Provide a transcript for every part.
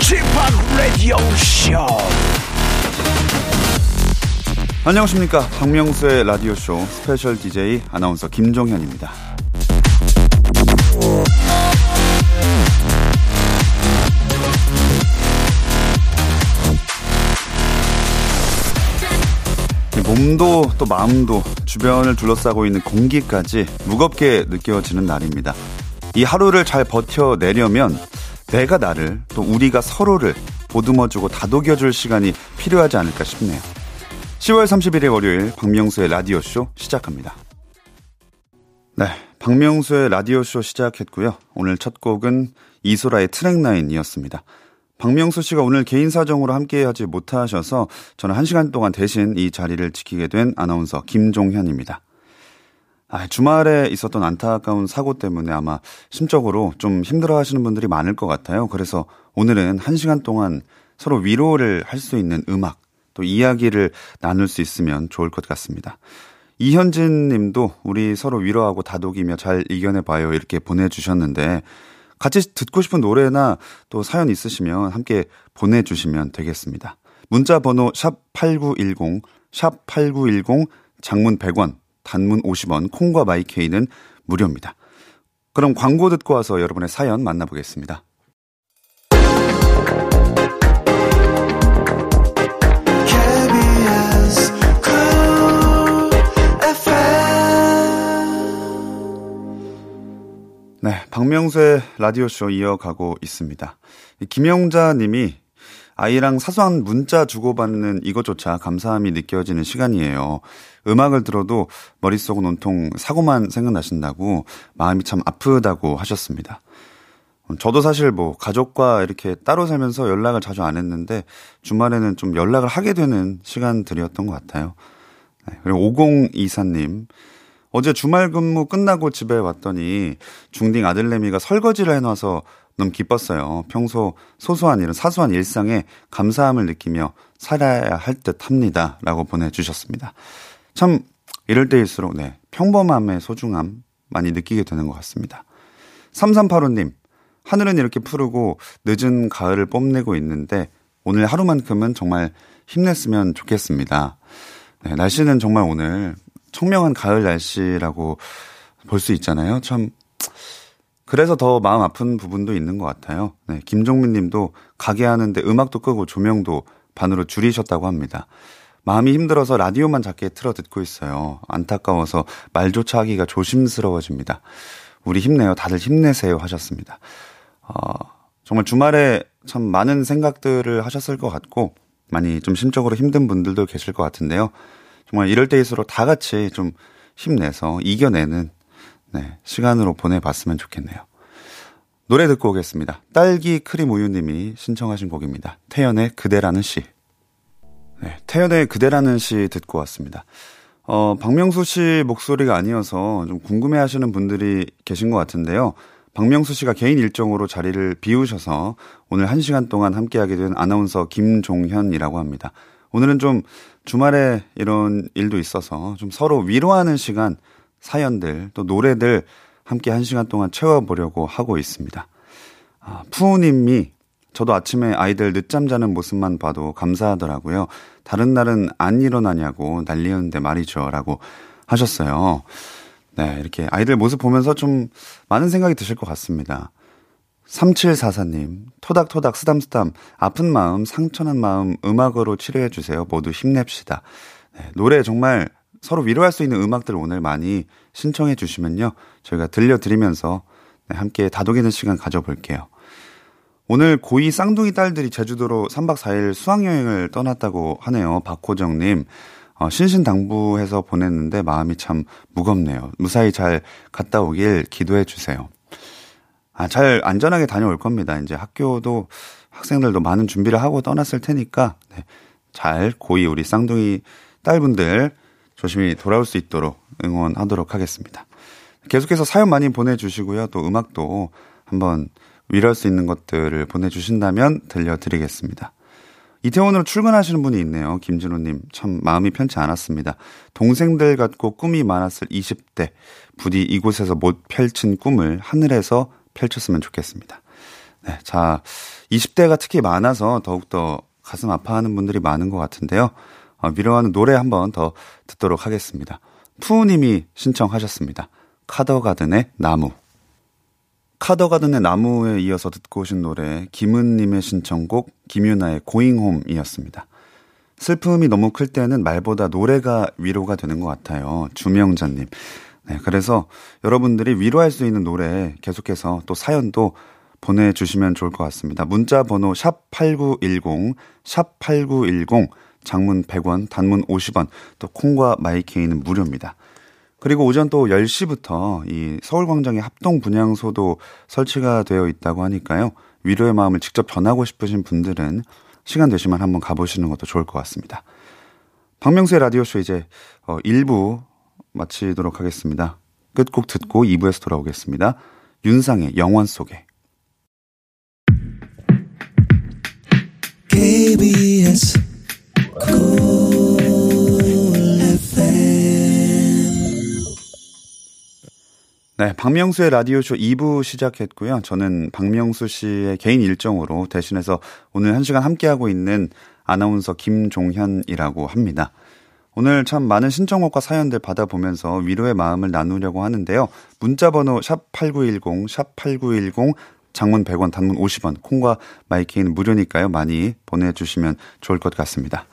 Chip, Radio Show. 안녕하십니까 박명수의 라디오 쇼 스페셜 DJ 아나운서 김종현입니다 몸도 또 마음도 주변을 둘러싸고 있는 공기까지 무겁게 느껴지는 날입니다. 이 하루를 잘 버텨내려면 내가 나를 또 우리가 서로를 보듬어주고 다독여줄 시간이 필요하지 않을까 싶네요. 10월 31일 월요일 박명수의 라디오쇼 시작합니다. 네, 박명수의 라디오쇼 시작했고요. 오늘 첫 곡은 이소라의 트랙라인이었습니다. 박명수 씨가 오늘 개인 사정으로 함께 하지 못하셔서 저는 한 시간 동안 대신 이 자리를 지키게 된 아나운서 김종현입니다. 아, 주말에 있었던 안타까운 사고 때문에 아마 심적으로 좀 힘들어 하시는 분들이 많을 것 같아요. 그래서 오늘은 한 시간 동안 서로 위로를 할 수 있는 음악, 또 이야기를 나눌 수 있으면 좋을 것 같습니다. 이현진 님도 우리 서로 위로하고 다독이며 잘 이겨내봐요. 이렇게 보내주셨는데 같이 듣고 싶은 노래나 또 사연 있으시면 함께 보내주시면 되겠습니다. 문자 번호 샵 8910, 샵 8910, 장문 100원, 단문 50원, 콩과 마이케이는 무료입니다. 그럼 광고 듣고 와서 여러분의 사연 만나보겠습니다. 네, 박명수의 라디오쇼 이어가고 있습니다. 김영자 님이 아이랑 사소한 문자 주고받는 이것조차 감사함이 느껴지는 시간이에요. 음악을 들어도 머릿속은 온통 사고만 생각나신다고 마음이 참 아프다고 하셨습니다. 저도 사실 뭐 가족과 이렇게 따로 살면서 연락을 자주 안 했는데 주말에는 좀 연락을 하게 되는 시간들이었던 것 같아요. 네, 그리고 5024님. 어제 주말 근무 끝나고 집에 왔더니 중딩 아들내미가 설거지를 해놔서 너무 기뻤어요. 평소 소소한 일은 사소한 일상에 감사함을 느끼며 살아야 할 듯 합니다. 라고 보내주셨습니다. 참, 이럴 때일수록, 네, 평범함의 소중함 많이 느끼게 되는 것 같습니다. 3385님, 하늘은 이렇게 푸르고 늦은 가을을 뽐내고 있는데 오늘 하루만큼은 정말 힘냈으면 좋겠습니다. 네, 날씨는 정말 오늘 청명한 가을 날씨라고 볼 수 있잖아요. 참 그래서 더 마음 아픈 부분도 있는 것 같아요. 네, 김종민 님도 가게 하는데 음악도 끄고 조명도 반으로 줄이셨다고 합니다. 마음이 힘들어서 라디오만 작게 틀어 듣고 있어요. 안타까워서 말조차 하기가 조심스러워집니다. 우리 힘내요. 다들 힘내세요. 하셨습니다. 어, 정말 주말에 참 많은 생각들을 하셨을 것 같고, 많이 좀 심적으로 힘든 분들도 계실 것 같은데요. 정말 이럴 때일수록 다 같이 좀 힘내서 이겨내는 네, 시간으로 보내봤으면 좋겠네요. 노래 듣고 오겠습니다. 딸기 크림 우유님이 신청하신 곡입니다. 태연의 그대라는 시. 네, 태연의 그대라는 시 듣고 왔습니다. 어, 박명수 씨 목소리가 아니어서 좀 궁금해 하시는 분들이 계신 것 같은데요. 박명수 씨가 개인 일정으로 자리를 비우셔서 오늘 한 시간 동안 함께하게 된 아나운서 김종현이라고 합니다. 오늘은 좀 주말에 이런 일도 있어서 좀 서로 위로하는 시간, 사연들, 또 노래들 함께 한 시간 동안 채워보려고 하고 있습니다. 아, 푸우님이 저도 아침에 아이들 늦잠 자는 모습만 봐도 감사하더라고요. 다른 날은 안 일어나냐고 난리였는데 말이죠. 라고 하셨어요. 네, 이렇게 아이들 모습 보면서 좀 많은 생각이 드실 것 같습니다. 3744님, 토닥토닥 쓰담쓰담, 아픈 마음, 상처난 마음, 음악으로 치료해주세요. 모두 힘냅시다. 네, 노래 정말 서로 위로할 수 있는 음악들 오늘 많이 신청해 주시면요. 저희가 들려드리면서 네, 함께 다독이는 시간 가져볼게요. 오늘 고2 쌍둥이 딸들이 제주도로 3박 4일 수학여행을 떠났다고 하네요. 박호정님. 어, 신신당부해서 보냈는데 마음이 참 무겁네요. 무사히 잘 갔다 오길 기도해 주세요. 아, 잘 안전하게 다녀올 겁니다. 이제 학교도 학생들도 많은 준비를 하고 떠났을 테니까 네, 잘 고이 우리 쌍둥이 딸분들 조심히 돌아올 수 있도록 응원하도록 하겠습니다. 계속해서 사연 많이 보내주시고요. 또 음악도 한번 위로할 수 있는 것들을 보내주신다면 들려드리겠습니다. 이태원으로 출근하시는 분이 있네요. 김진호님. 참 마음이 편치 않았습니다. 동생들 같고 꿈이 많았을 20대. 부디 이곳에서 못 펼친 꿈을 하늘에서 펼쳤으면 좋겠습니다. 네. 자, 20대가 특히 많아서 더욱더 가슴 아파하는 분들이 많은 것 같은데요. 어, 위로하는 노래 한 번 더 듣도록 하겠습니다. 푸우님이 신청하셨습니다. 카더가든의 나무. 카더가든의 나무에 이어서 듣고 오신 노래 김은님의 신청곡 김유나의 고잉홈이었습니다. 슬픔이 너무 클 때는 말보다 노래가 위로가 되는 것 같아요. 주명자님. 네, 그래서 여러분들이 위로할 수 있는 노래 계속해서 또 사연도 보내주시면 좋을 것 같습니다. 문자 번호 샵8910, 샵8910, 장문 100원, 단문 50원, 또 콩과 마이케이는 무료입니다. 그리고 오전 또 10시부터 이 서울광장에 합동 분향소도 설치가 되어 있다고 하니까요. 위로의 마음을 직접 전하고 싶으신 분들은 시간 되시면 한번 가보시는 것도 좋을 것 같습니다. 박명수의 라디오쇼 이제 어 1부 마치도록 하겠습니다. 끝곡 듣고 2부에서 돌아오겠습니다. 윤상의 영원 속에. KBS 네, 박명수의 라디오쇼 2부 시작했고요. 저는 박명수 씨의 개인 일정으로 대신해서 오늘 1시간 함께하고 있는 아나운서 김종현이라고 합니다. 오늘 참 많은 신청곡과 사연들 받아보면서 위로의 마음을 나누려고 하는데요. 문자번호 샵8910, 샵8910, 장문 100원, 단문 50원, 콩과 마이케이는 무료니까요. 많이 보내주시면 좋을 것 같습니다.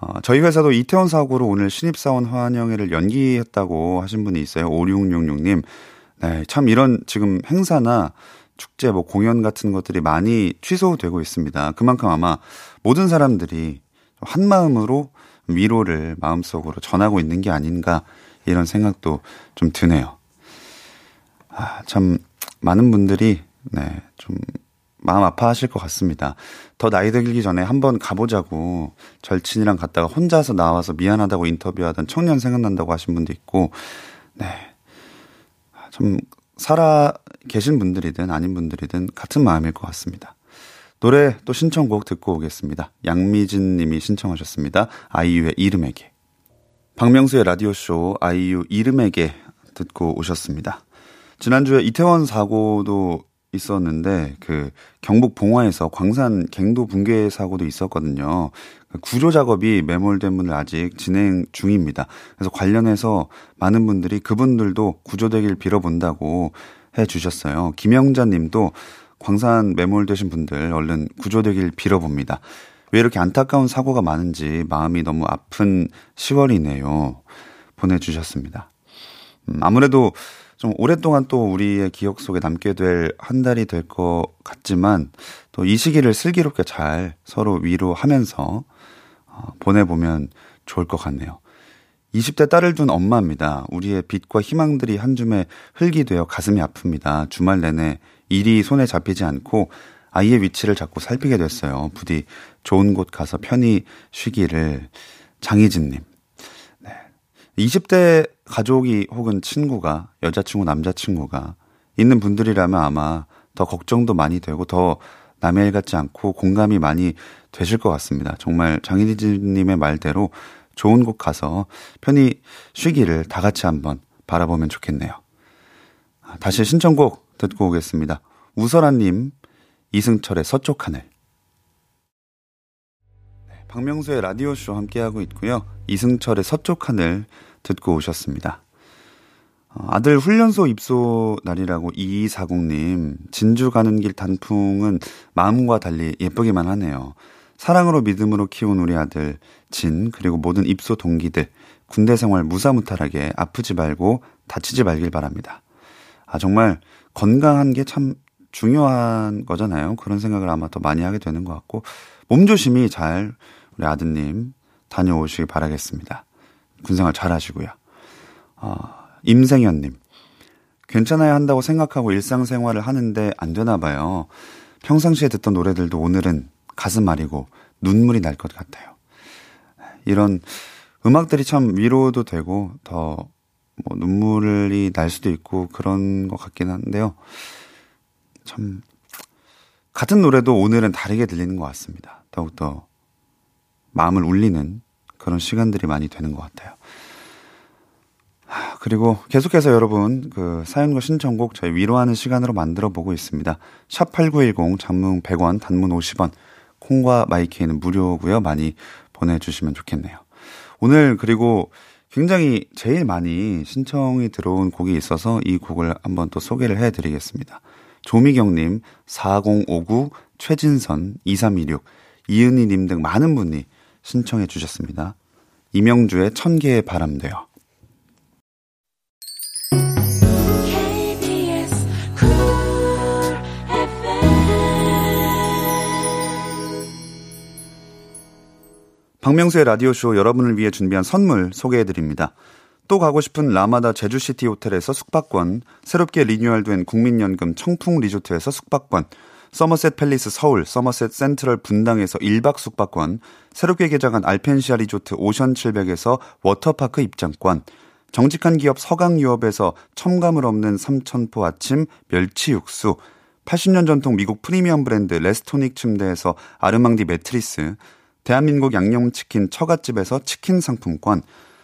어, 저희 회사도 이태원 사고로 오늘 신입사원 환영회를 연기했다고 하신 분이 있어요. 5666님. 네, 참 이런 지금 행사나 축제, 뭐 공연 같은 것들이 많이 취소되고 있습니다. 그만큼 아마 모든 사람들이 한 마음으로 위로를 마음속으로 전하고 있는 게 아닌가 이런 생각도 좀 드네요. 아, 참 많은 분들이 네, 좀 마음 아파하실 것 같습니다. 더 나이 들기 전에 한번 가보자고 절친이랑 갔다가 혼자서 나와서 미안하다고 인터뷰하던 청년 생각난다고 하신 분도 있고, 네. 좀 살아 계신 분들이든 아닌 분들이든 같은 마음일 것 같습니다. 노래 또 신청곡 듣고 오겠습니다. 양미진 님이 신청하셨습니다. 아이유의 이름에게. 박명수의 라디오쇼 아이유 이름에게 듣고 오셨습니다. 지난주에 이태원 사고도 있었는데 그 경북 봉화에서 광산 갱도 붕괴 사고도 있었거든요. 그 구조 작업이 매몰된 분을 아직 진행 중입니다. 그래서 관련해서 많은 분들이 그분들도 구조되길 빌어본다고 해 주셨어요. 김영자 님도 광산 매몰되신 분들 얼른 구조되길 빌어봅니다. 왜 이렇게 안타까운 사고가 많은지 마음이 너무 아픈 10월이네요. 보내주셨습니다. 음, 아무래도 좀 오랫동안 또 우리의 기억 속에 남게 될 한 달이 될 것 같지만 또 이 시기를 슬기롭게 잘 서로 위로하면서 어, 보내보면 좋을 것 같네요. 20대 딸을 둔 엄마입니다. 우리의 빛과 희망들이 한 줌에 흙이 되어 가슴이 아픕니다. 주말 내내 일이 손에 잡히지 않고 아이의 위치를 자꾸 살피게 됐어요. 부디 좋은 곳 가서 편히 쉬기를 장희진님. 네. 20대 가족이 혹은 친구가 여자친구 남자친구가 있는 분들이라면 아마 더 걱정도 많이 되고 더 남의 일 같지 않고 공감이 많이 되실 것 같습니다. 정말 장희진님의 말대로 좋은 곳 가서 편히 쉬기를 다 같이 한번 바라보면 좋겠네요. 아, 다시 신청곡 듣고 오겠습니다. 우설아님, 이승철의 서쪽 하늘. 네, 박명수의 라디오쇼 함께하고 있고요. 이승철의 서쪽 하늘 듣고 오셨습니다. 어, 아들 훈련소 입소 날이라고 2240님, 진주 가는 길 단풍은 마음과 달리 예쁘기만 하네요. 사랑으로 믿음으로 키운 우리 아들, 진, 그리고 모든 입소 동기들, 군대 생활 무사무탈하게 아프지 말고 다치지 말길 바랍니다. 아, 정말 건강한 게 참 중요한 거잖아요. 그런 생각을 아마 더 많이 하게 되는 것 같고, 몸조심히 잘 우리 아드님 다녀오시기 바라겠습니다. 군생활 잘 하시고요. 어, 임생현님. 괜찮아야 한다고 생각하고 일상생활을 하는데 안 되나 봐요. 평상시에 듣던 노래들도 오늘은 가슴 아리고 눈물이 날 것 같아요. 이런 음악들이 참 위로도 되고 더 뭐 눈물이 날 수도 있고 그런 것 같긴 한데요. 참 같은 노래도 오늘은 다르게 들리는 것 같습니다. 더욱더 마음을 울리는 그런 시간들이 많이 되는 것 같아요. 그리고 계속해서 여러분 그 사연과 신청곡 저희 위로하는 시간으로 만들어 보고 있습니다. 샵 8910 장문 100원 단문 50원 콩과 마이케이는 무료고요. 많이 보내 주시면 좋겠네요. 오늘 그리고 굉장히 제일 많이 신청이 들어온 곡이 있어서 이 곡을 한번 또 소개를 해 드리겠습니다. 조미경 님, 4059, 최진선, 2326, 이은희 님 등 많은 분이 신청해 주셨습니다. 이명주의 천 개의 바람 되어. 박명수의 라디오쇼 여러분을 위해 준비한 선물 소개해 드립니다. 또 가고 싶은 라마다 제주시티 호텔에서 숙박권, 새롭게 리뉴얼된 국민연금 청풍 리조트에서 숙박권, 서머셋 팰리스 서울, 서머셋 센트럴 분당에서 1박 숙박권, 새롭게 개장한 알펜시아 리조트 오션 700에서 워터파크 입장권, 정직한 기업 서강유업에서 첨가물 없는 삼천포 아침 멸치 육수, 80년 전통 미국 프리미엄 브랜드 레스토닉 침대에서 아르망디 매트리스, 대한민국 양념치킨 처갓집에서 치킨 상품권,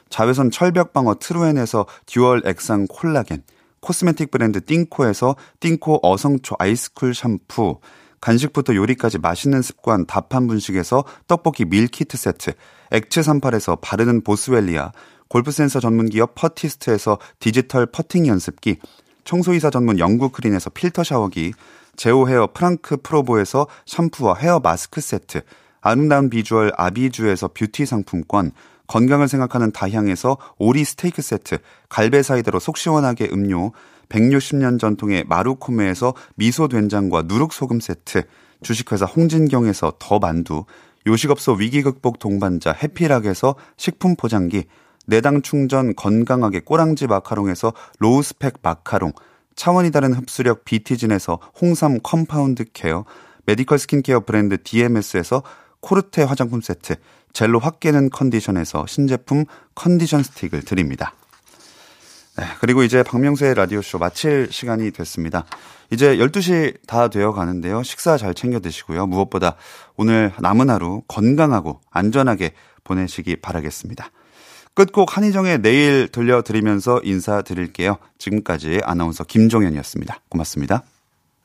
자외선 철벽 방어 트루엔에서 듀얼 액상 콜라겐, 코스메틱 브랜드 띵코에서 띵코 어성초 아이스쿨 샴푸, 간식부터 요리까지 맛있는 습관 답한 분식에서 떡볶이 밀키트 세트, 액체 38에서 바르는 보스웰리아, 골프 센서 전문 기업 퍼티스트에서 디지털 퍼팅 연습기, 청소이사 전문 영구 크린에서 필터 샤워기, 제오 헤어 프랑크 프로보에서 샴푸와 헤어 마스크 세트, 아름다운 비주얼 아비주에서 뷰티 상품권, 건강을 생각하는 다향에서 오리 스테이크 세트, 갈배 사이다로 속 시원하게 음료, 160년 전통의 마루코메에서 미소 된장과 누룩 소금 세트, 주식회사 홍진경에서 더 만두, 요식업소 위기 극복 동반자 해피락에서 식품 포장기, 내당 충전 건강하게 꼬랑지 마카롱에서 로우 스펙 마카롱, 차원이 다른 흡수력 비티진에서 홍삼 컴파운드 케어, 메디컬 스킨케어 브랜드 DMS에서 코르테 화장품 세트, 젤로 확 깨는 컨디션에서 신제품 컨디션 스틱을 드립니다. 네, 그리고 이제 박명수의 라디오쇼 마칠 시간이 됐습니다. 이제 12시 다 되어 가는데요. 식사 잘 챙겨 드시고요. 무엇보다 오늘 남은 하루 건강하고 안전하게 보내시기 바라겠습니다. 끝곡 한희정의 내일 들려드리면서 인사드릴게요. 지금까지 아나운서 김종현이었습니다. 고맙습니다.